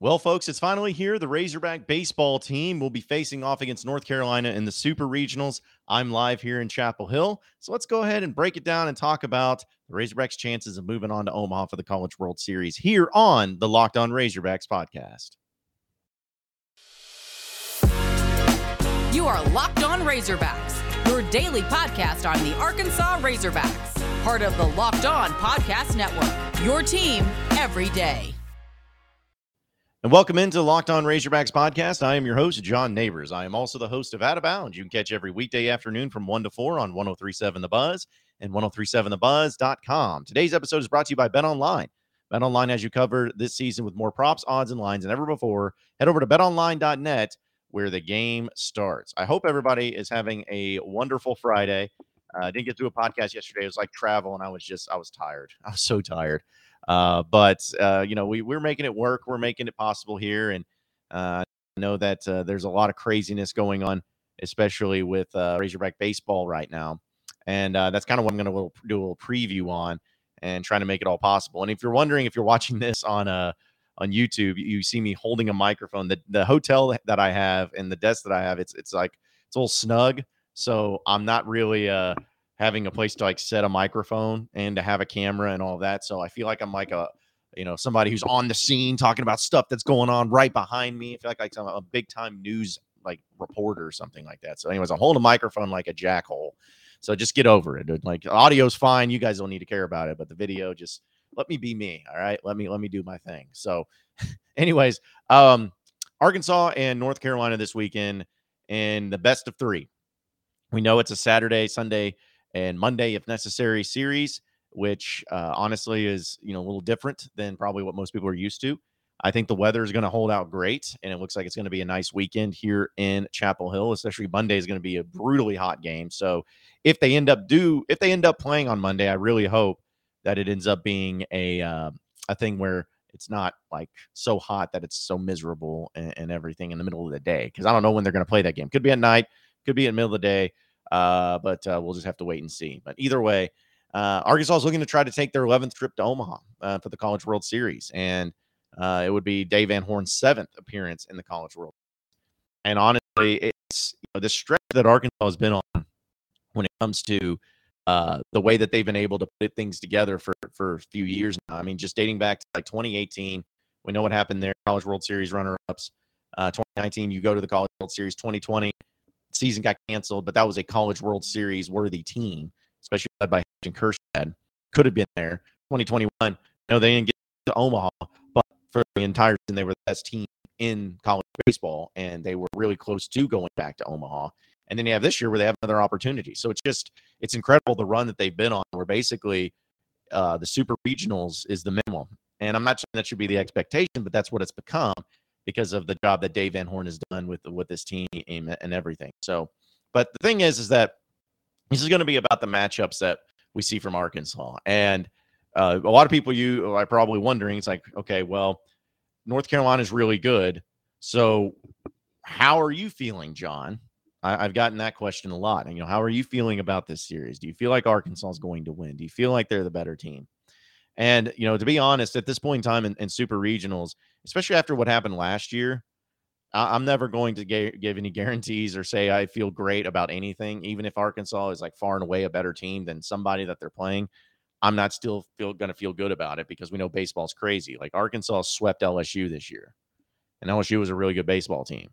Well, folks, it's finally here. The Razorback baseball team will be facing off against North Carolina in the Super Regionals. I'm live here in Chapel Hill. So let's go ahead and break it down and talk about the Razorbacks' chances of moving on to Omaha for the College World Series here on the Locked On Razorbacks podcast. You are Locked On Razorbacks, your daily podcast on the Arkansas Razorbacks, part of the Locked On Podcast Network, your team every day. And welcome into Locked On Razorbacks podcast. I am your host, John Neighbors. I am also the host of Out of Bounds. You can catch every weekday afternoon from 1 to 4 on 1037 The Buzz and 1037thebuzz.com. Today's episode is brought to you by Bet Online. Bet Online has you covered this season with more props, odds, and lines than ever before. Head over to betonline.net where the game starts. I hope everybody is having a wonderful Friday. Uh, I didn't get through a podcast yesterday. It was like travel, and I was just, I was tired. I was so tired. Uh, but uh, you know, we we're making it work. We're making it possible here, and uh, I know that uh, there's a lot of craziness going on, especially with uh, Razorback baseball right now, and uh, that's kind of what I'm going to do a little preview on and trying to make it all possible. And if you're wondering if you're watching this on uh on YouTube, you see me holding a microphone. The the hotel that I have and the desk that I have, it's it's like it's a little snug, so I'm not really uh having a place to like set a microphone and to have a camera and all that. So I feel like I'm like a, you know, somebody who's on the scene talking about stuff that's going on right behind me. I feel like, like I'm a big time news like reporter or something like that. So, anyways, I'm holding a microphone like a jackhole. So just get over it. Like audio's fine. You guys don't need to care about it, but the video just let me be me. All right. Let me let me do my thing. So, anyways, um, Arkansas and North Carolina this weekend in the best of three. We know it's a Saturday, Sunday and Monday, if necessary, series, which uh, honestly is you know a little different than probably what most people are used to. I think the weather is going to hold out great, and it looks like it's going to be a nice weekend here in Chapel Hill. Especially Monday is going to be a brutally hot game. So if they end up do if they end up playing on Monday, I really hope that it ends up being a uh, a thing where it's not like so hot that it's so miserable and, and everything in the middle of the day. Because I don't know when they're going to play that game. Could be at night, could be in the middle of the day. Uh, but uh, we'll just have to wait and see. But either way, uh, Arkansas is looking to try to take their 11th trip to Omaha uh, for the College World Series, and uh, it would be Dave Van Horn's seventh appearance in the College World. And honestly, it's you know, the stretch that Arkansas has been on when it comes to uh, the way that they've been able to put things together for for a few years now. I mean, just dating back to like 2018, we know what happened there. College World Series runner-ups. 2019, you go to the College World Series. 2020, season got canceled, but that was a College World Series worthy team, especially led by Heston Kjerstad. Could have been there. 2021, no, they didn't get to Omaha, but for the entire season, they were the best team in college baseball, and they were really close to going back to Omaha. And then you have this year where they have another opportunity. So it's just it's incredible the run that they've been on, where basically uh, the super regionals is the minimum. And I'm not saying that should be the expectation, but that's what it's become because of the job that Dave Van Horn has done with with this team and everything. So, but the thing is, is that this is going to be about the matchups that we see from Arkansas, and uh, a lot of people you are probably wondering, it's like, okay, well, North Carolina is really good, so how are you feeling, John? I, have gotten that question a lot. And you know, how are you feeling about this series? Do you feel like Arkansas is going to win? Do you feel like they're the better team? And you know, to be honest, at this point in time in, in super regionals, especially after what happened last year, I, am never going to ga- give any guarantees or say I feel great about anything, even if Arkansas is like far and away a better team than somebody that they're playing. I'm not still feel going to feel good about it because we know baseball's crazy. Like Arkansas swept LSU this year, and LSU was a really good baseball team.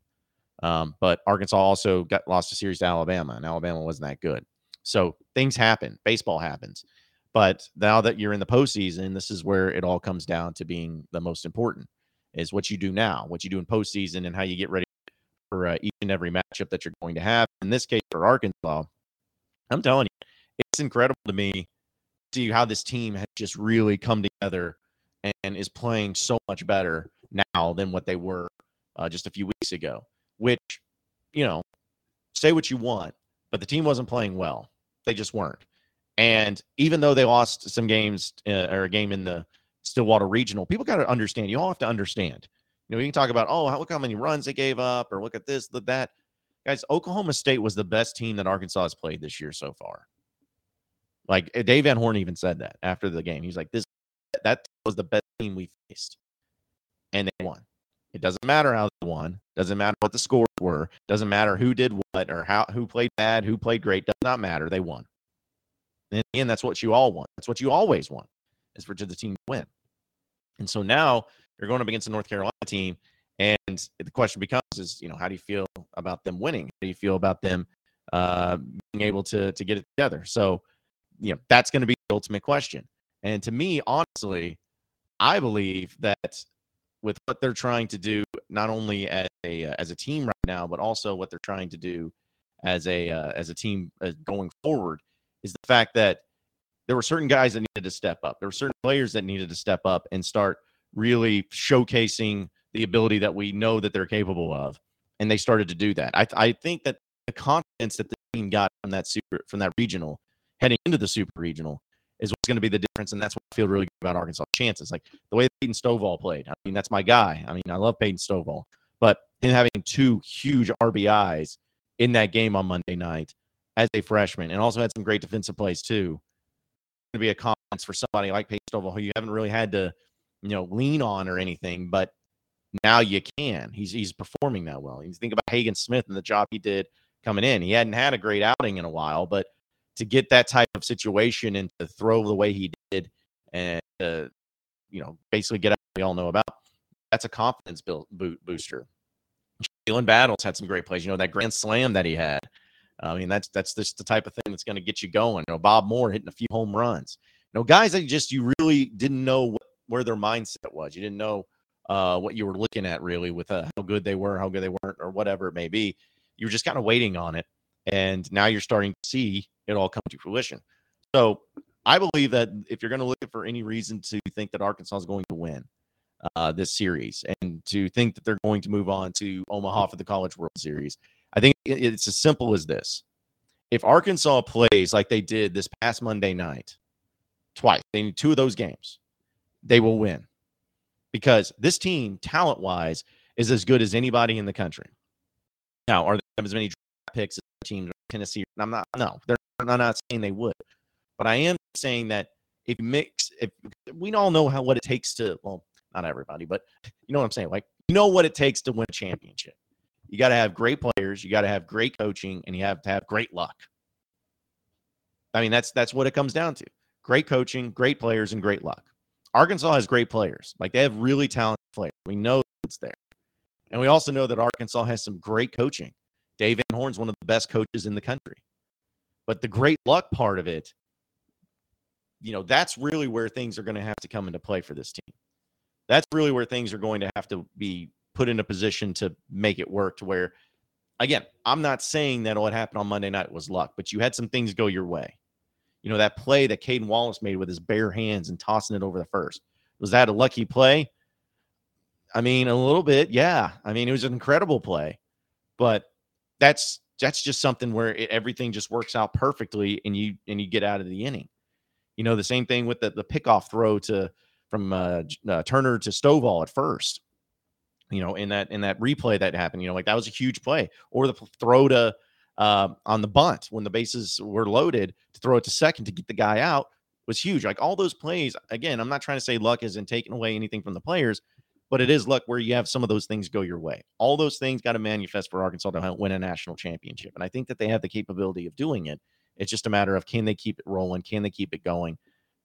Um, but Arkansas also got lost a series to Alabama, and Alabama wasn't that good. So things happen. Baseball happens. But now that you're in the postseason, this is where it all comes down to being the most important is what you do now, what you do in postseason, and how you get ready for uh, each and every matchup that you're going to have. In this case, for Arkansas, I'm telling you, it's incredible to me to see how this team has just really come together and is playing so much better now than what they were uh, just a few weeks ago. Which, you know, say what you want, but the team wasn't playing well. They just weren't. And even though they lost some games uh, or a game in the Stillwater Regional, people got to understand. You all have to understand. You know, you can talk about, oh, look how many runs they gave up, or look at this, look that. Guys, Oklahoma State was the best team that Arkansas has played this year so far. Like eh, Dave Van Horn even said that after the game. He's like, this that was the best team we faced. And they won. It doesn't matter how they won. Doesn't matter what the scores were. Doesn't matter who did what or how who played bad, who played great. Does not matter. They won. And that's what you all want. That's what you always want, is for the team to win. And so now you're going up against the North Carolina team, and the question becomes: Is you know how do you feel about them winning? How do you feel about them uh, being able to to get it together? So, you know, that's going to be the ultimate question. And to me, honestly, I believe that with what they're trying to do, not only as a uh, as a team right now, but also what they're trying to do as a uh, as a team uh, going forward, is the fact that there were certain guys that needed to step up. There were certain players that needed to step up and start really showcasing the ability that we know that they're capable of, and they started to do that. I I think that the confidence that the team got from that super from that regional heading into the super regional is what's going to be the difference, and that's what I feel really good about Arkansas' chances. Like the way Peyton Stovall played. I mean, that's my guy. I mean, I love Peyton Stovall, but him having two huge RBIs in that game on Monday night as a freshman, and also had some great defensive plays too. Going to be a confidence for somebody like Peyton Stovall, who you haven't really had to, you know, lean on or anything, but now you can. He's he's performing that well. You think about Hagen Smith and the job he did coming in. He hadn't had a great outing in a while, but to get that type of situation and to throw the way he did and you know basically get out we all know about that's a confidence build, booster Jalen Battles had some great plays. You know that grand slam that he had. I mean, that's that's just the type of thing that's going to get you going. You know, Bob Moore hitting a few home runs. You know, guys that just you really didn't know what, where their mindset was. You didn't know uh, what you were looking at really with uh, how good they were, how good they weren't, or whatever it may be. You were just kind of waiting on it, and now you're starting to see it all come to fruition. So I believe that if you're going to look for any reason to think that Arkansas is going to win uh, this series and to think that they're going to move on to Omaha for the College World Series, I think it's as simple as this. If Arkansas plays like they did this past Monday night, twice, they need two of those games, they will win because this team, talent wise, is as good as anybody in the country. Now, are there as many draft picks as teams Tennessee? I'm not. No, they're. I'm not saying they would, but I am saying that if you mix, if we all know how what it takes to, well, not everybody, but you know what I'm saying. Like you know what it takes to win a championship. You got to have great players, you got to have great coaching, and you have to have great luck. I mean, that's that's what it comes down to. Great coaching, great players, and great luck. Arkansas has great players. Like they have really talented players. We know it's there. And we also know that Arkansas has some great coaching. Dave Van Horn's one of the best coaches in the country. But the great luck part of it, you know, that's really where things are going to have to come into play for this team. That's really where things are going to have to be put in a position to make it work to where again, I'm not saying that what happened on Monday night was luck, but you had some things go your way. You know, that play that Cayden Wallace made with his bare hands and tossing it over the first. Was that a lucky play? I mean, a little bit, yeah. I mean, it was an incredible play, but that's that's just something where it, everything just works out perfectly, and you and you get out of the inning. You know, the same thing with the the pickoff throw to from uh, uh, Turner to Stovall at first you know, in that in that replay that happened, you know, like that was a huge play, or the throw to uh, on the bunt when the bases were loaded to throw it to second to get the guy out was huge. Like all those plays, again, I'm not trying to say luck isn't taking away anything from the players, but it is luck where you have some of those things go your way. All those things got to manifest for Arkansas to win a national championship, and I think that they have the capability of doing it. It's just a matter of can they keep it rolling, can they keep it going.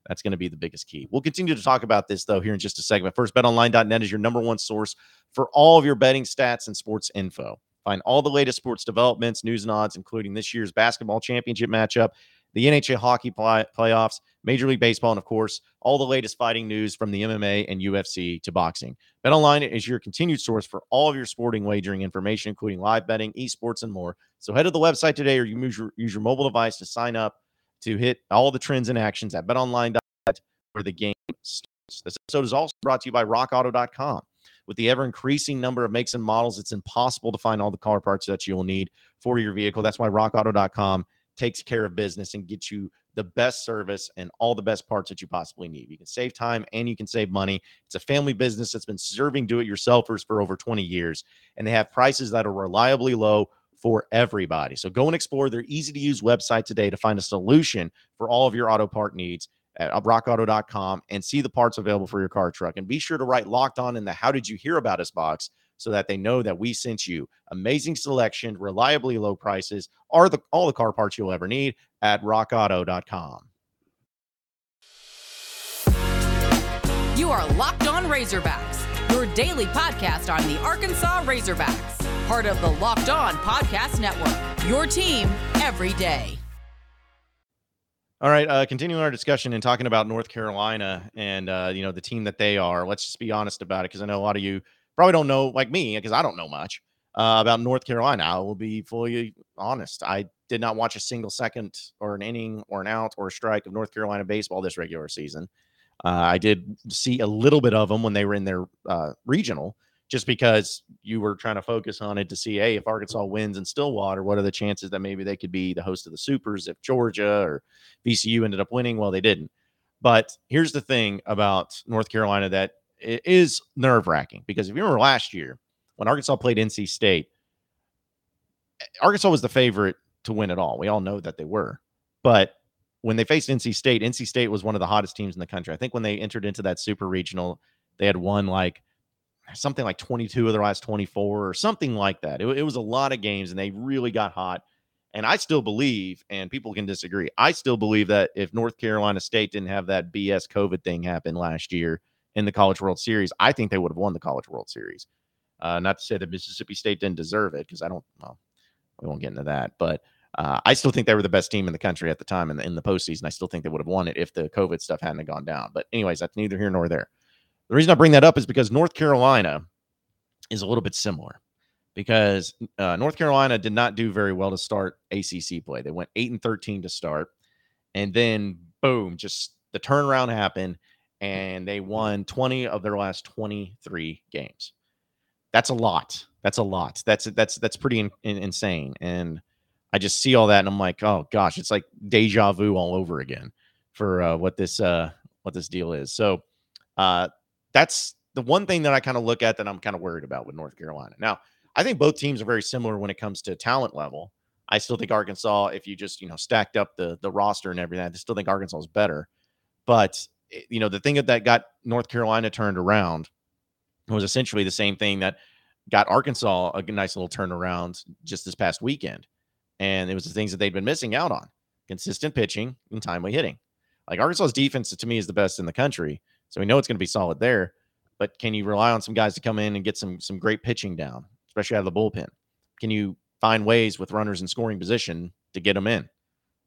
That's going to be the biggest key. We'll continue to talk about this, though, here in just a second. First, betonline.net is your number one source for all of your betting stats and sports info. Find all the latest sports developments, news, and odds, including this year's basketball championship matchup, the NHL hockey play- playoffs, Major League Baseball, and of course, all the latest fighting news from the MMA and UFC to boxing. BetOnline is your continued source for all of your sporting wagering information, including live betting, esports, and more. So head to the website today or you use your, use your mobile device to sign up to hit all the trends and actions at betonline.net where the game starts. This episode is also brought to you by rockauto.com. With the ever increasing number of makes and models, it's impossible to find all the car parts that you will need for your vehicle. That's why rockauto.com takes care of business and gets you the best service and all the best parts that you possibly need. You can save time and you can save money. It's a family business that's been serving do it yourselfers for over 20 years, and they have prices that are reliably low for everybody. So go and explore their easy to use website today to find a solution for all of your auto part needs at uh, rockauto.com and see the parts available for your car truck. And be sure to write locked on in the how did you hear about us box so that they know that we sent you amazing selection, reliably low prices, are the all the car parts you'll ever need at rockauto.com. You are Locked On Razorbacks, your daily podcast on the Arkansas Razorbacks, part of the Locked On Podcast Network. Your team every day. All right, uh, continuing our discussion and talking about North Carolina and uh, you know the team that they are. Let's just be honest about it because I know a lot of you probably don't know, like me, because I don't know much uh, about North Carolina. I will be fully honest. I did not watch a single second or an inning or an out or a strike of North Carolina baseball this regular season. Uh, I did see a little bit of them when they were in their uh, regional, just because you were trying to focus on it to see, hey, if Arkansas wins in Stillwater, what are the chances that maybe they could be the host of the Supers if Georgia or VCU ended up winning? Well, they didn't. But here's the thing about North Carolina that is nerve wracking because if you remember last year when Arkansas played NC State, Arkansas was the favorite to win it all. We all know that they were. But when they faced NC State, NC State was one of the hottest teams in the country. I think when they entered into that super regional, they had won like something like 22 of their last 24 or something like that. It, it, was a lot of games and they really got hot. And I still believe, and people can disagree, I still believe that if North Carolina State didn't have that BS COVID thing happen last year in the College World Series, I think they would have won the College World Series. Uh, not to say that Mississippi State didn't deserve it, because I don't, well, we won't get into that. But uh, I still think they were the best team in the country at the time in the, in the postseason. I still think they would have won it if the COVID stuff hadn't gone down. But, anyways, that's neither here nor there. The reason I bring that up is because North Carolina is a little bit similar because uh, North Carolina did not do very well to start ACC play. They went 8 and 13 to start. And then, boom, just the turnaround happened and they won 20 of their last 23 games. That's a lot. That's a lot. That's that's that's pretty in, in, insane. And I just see all that and I'm like, oh gosh, it's like deja vu all over again for uh, what this uh, what this deal is. So uh, that's the one thing that I kind of look at that I'm kind of worried about with North Carolina. Now, I think both teams are very similar when it comes to talent level. I still think Arkansas, if you just you know stacked up the the roster and everything, I still think Arkansas is better. But eh, you know the thing that got North Carolina turned around was essentially the same thing that got Arkansas a nice little turnaround just this past weekend, and it was the things that they'd been missing out on: consistent pitching and timely hitting. Like Arkansas's defense to me is the best in the country, so we know it's going to be solid there. But can you rely on some guys to come in and get some some great pitching down, especially out of the bullpen? Can you find ways with runners in scoring position to get them in?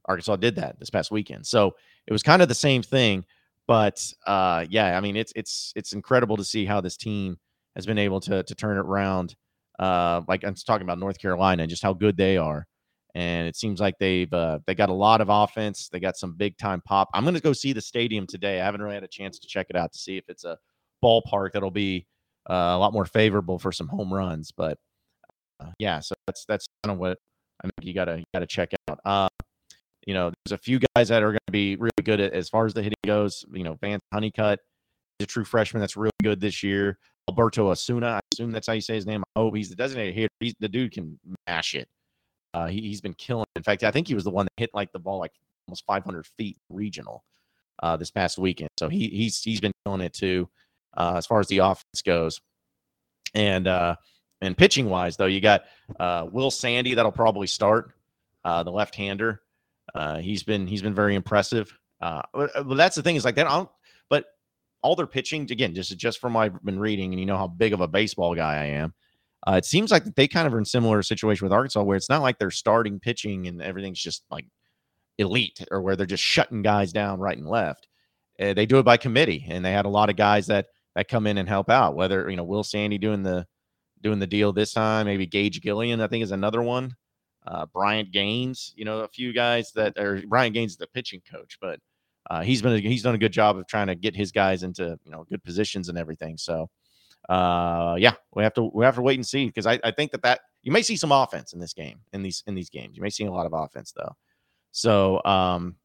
Arkansas did that this past weekend. So it was kind of the same thing. But uh, yeah, I mean it's it's it's incredible to see how this team has been able to to turn it around. Uh, like I'm talking about North Carolina and just how good they are. And it seems like they've uh, they got a lot of offense. They got some big time pop. I'm going to go see the stadium today. I haven't really had a chance to check it out to see if it's a ballpark that'll be uh, a lot more favorable for some home runs. But uh, yeah, so that's that's kind of what I think you gotta you gotta check out. Uh, you know, there's a few guys that are going to be really good at, as far as the hitting goes. You know, Vance Honeycutt is a true freshman that's really good this year. Alberto Osuna, I assume that's how you say his name. Hope he's the designated hitter. He's, the dude can mash it. Uh, he, has been killing. In fact, I think he was the one that hit like the ball like almost 500 feet regional uh, this past weekend. So he he's he's been killing it too uh, as far as the offense goes. And uh, and pitching wise, though, you got uh, Will Sandy that'll probably start uh, the left hander. Uh, he's been he's been very impressive. Uh, but, but that's the thing is like that. I don't, but all their pitching again, just just from what I've been reading, and you know how big of a baseball guy I am. Uh, it seems like they kind of are in similar situation with Arkansas, where it's not like they're starting pitching and everything's just like elite, or where they're just shutting guys down right and left. Uh, they do it by committee, and they had a lot of guys that that come in and help out. Whether you know Will Sandy doing the doing the deal this time, maybe Gage Gillian, I think is another one. Uh, Bryant Gaines, you know, a few guys that are Bryant Gaines is the pitching coach, but uh, he's been he's done a good job of trying to get his guys into you know good positions and everything. So uh, yeah, we have to we have to wait and see because I, I think that that you may see some offense in this game in these in these games. You may see a lot of offense though. So um,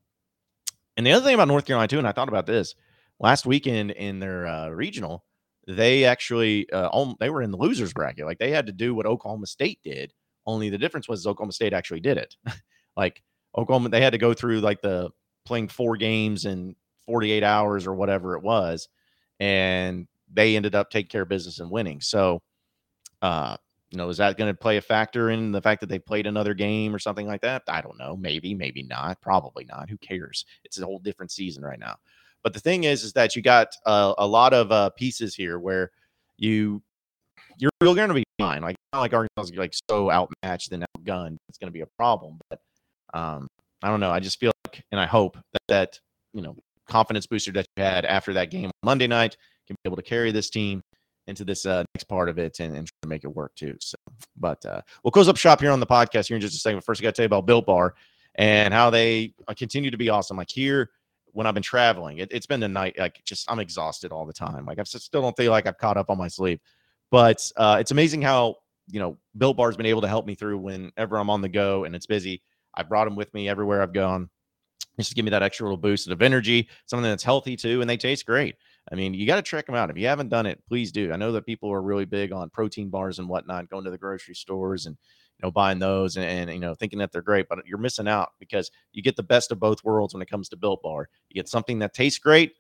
and the other thing about North Carolina too, and I thought about this last weekend in their uh, regional, they actually uh, they were in the losers bracket. Like they had to do what Oklahoma State did. Only the difference was Oklahoma State actually did it. like Oklahoma, they had to go through like the playing four games in 48 hours or whatever it was, and they ended up taking care of business and winning. So Uh, you know, is that going to play a factor in the fact that they played another game or something like that? I don't know. Maybe, maybe not. Probably not. Who cares? It's a whole different season right now. But the thing is, is that you got uh, a lot of uh, pieces here where you you're, you're going to be fine. Like not like Arkansas like so outmatched and outgunned. It's going to be a problem. But um, I don't know. I just feel like, and I hope that that you know confidence booster that you had after that game Monday night can be able to carry this team into this uh, next part of it and, and try to make it work too. So, but uh, we'll close up shop here on the podcast here in just a second. But First, I got to tell you about Built Bar and how they uh, continue to be awesome. Like here, when I've been traveling, it, has been a night. Like just I'm exhausted all the time. Like I still don't feel like I've caught up on my sleep. But uh, it's amazing how you know Built Bar's been able to help me through whenever I'm on the go and it's busy. I brought them with me everywhere I've gone, just to give me that extra little boost of energy. Something that's healthy too, and they taste great. I mean, you got to check them out. If you haven't done it, please do. I know that people are really big on protein bars and whatnot, going to the grocery stores and you know buying those and, and, you know thinking that they're great, but you're missing out because you get the best of both worlds when it comes to Built Bar. You get something that tastes great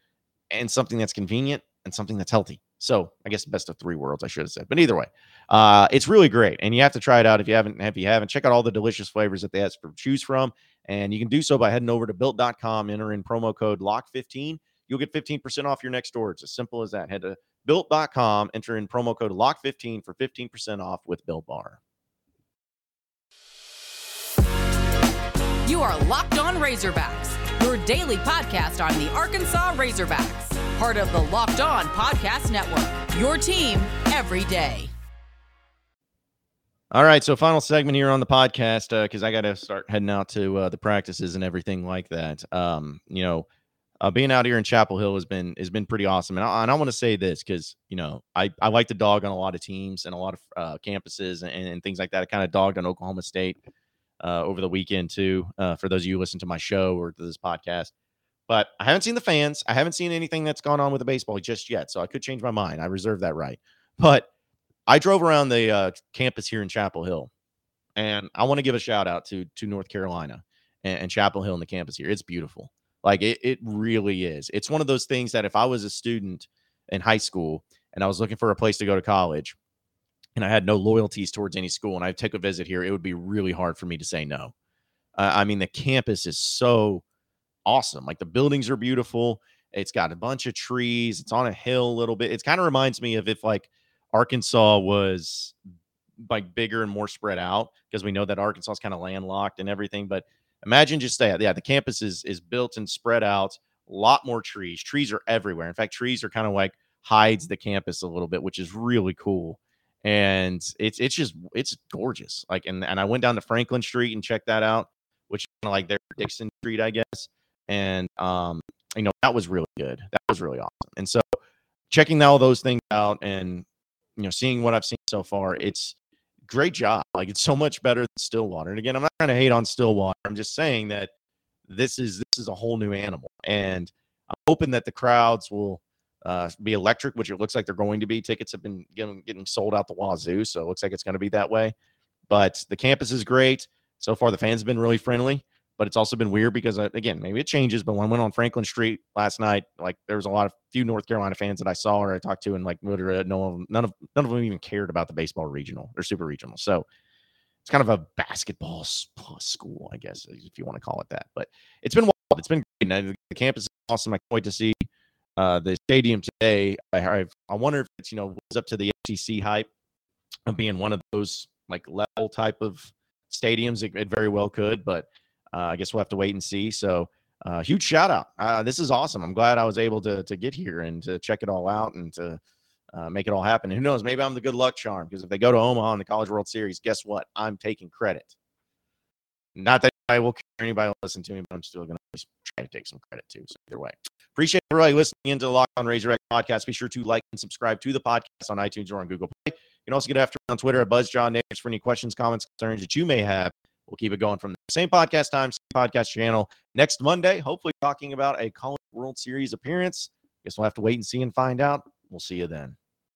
and something that's convenient and something that's healthy. So I guess best of three worlds, I should have said. But either way, uh, it's really great, and you have to try it out if you haven't. If you haven't, check out all the delicious flavors that they have to choose from, and you can do so by heading over to built.com, enter in promo code LOCK15. You'll get 15% off your next order. It's as simple as that. Head to built.com, enter in promo code LOCK15 for 15% off with Built Bar. You are Locked On Razorbacks, your daily podcast on the Arkansas Razorbacks part of the Locked On Podcast Network. Your team every day. All right, so final segment here on the podcast because uh, I got to start heading out to uh, the practices and everything like that. Um, you know, uh, being out here in Chapel Hill has been has been pretty awesome, and I, and I want to say this because you know I I like to dog on a lot of teams and a lot of uh, campuses and, and, things like that. I kind of dogged on Oklahoma State uh, over the weekend too. Uh, for those of you who listen to my show or to this podcast, but I haven't seen the fans. I haven't seen anything that's gone on with the baseball just yet. So I could change my mind. I reserve that right. But I drove around the uh, campus here in Chapel Hill, and I want to give a shout out to to North Carolina and, and Chapel Hill and the campus here. It's beautiful. Like it, it really is. It's one of those things that if I was a student in high school and I was looking for a place to go to college, and I had no loyalties towards any school, and I take a visit here, it would be really hard for me to say no. Uh, I mean, the campus is so awesome. Like the buildings are beautiful. It's got a bunch of trees. It's on a hill a little bit. It kind of reminds me of if like Arkansas was like bigger and more spread out because we know that Arkansas is kind of landlocked and everything. But imagine just that. Yeah, the campus is is built and spread out. A lot more trees. Trees are everywhere. In fact, trees are kind of like hides the campus a little bit, which is really cool. And it's it's just it's gorgeous. Like and and I went down to Franklin Street and checked that out, which kind of like their Dickson Street, I guess and um, you know that was really good. That was really awesome. And so checking all those things out and you know seeing what I've seen so far, it's great job. Like it's so much better than Stillwater. And again, I'm not trying to hate on Stillwater. I'm just saying that this is this is a whole new animal, and I'm hoping that the crowds will uh, be electric, which it looks like they're going to be. Tickets have been getting, getting sold out the wazoo, so it looks like it's going to be that way. But the campus is great so far. The fans have been really friendly but it's also been weird because uh, again maybe it changes but when i went on franklin street last night like there was a lot of few north carolina fans that i saw or i talked to and like no one none of none of them even cared about the baseball regional or super regional. So it's kind of a basketball school i guess if you want to call it that but it's been wild. It's been great. The campus is awesome. I can't wait to see uh, the stadium today. I, I, I wonder if it's you know was up to the SEC hype of being one of those like level type of stadiums. It, it very well could but I guess we'll have to wait and see. So, uh, huge shout out. Uh, this is awesome. I'm glad I was able to to get here and to check it all out and to uh, make it all happen. And who knows? Maybe I'm the good luck charm because if they go to Omaha in the College World Series, guess what? I'm taking credit. Not that I will care anybody listen to me, but I'm still going to try to take some credit too. So either way, appreciate everybody listening into the Lock on Razorback podcast. Be sure to like and subscribe to the podcast on iTunes or on Google Play. You can also get after me on Twitter at Buzz John Neighbors for any questions, comments, concerns that you may have We'll keep it going from the same podcast time, same podcast channel next Monday. Hopefully, talking about a College World Series appearance. Guess we'll have to wait and see and find out. We'll see you then.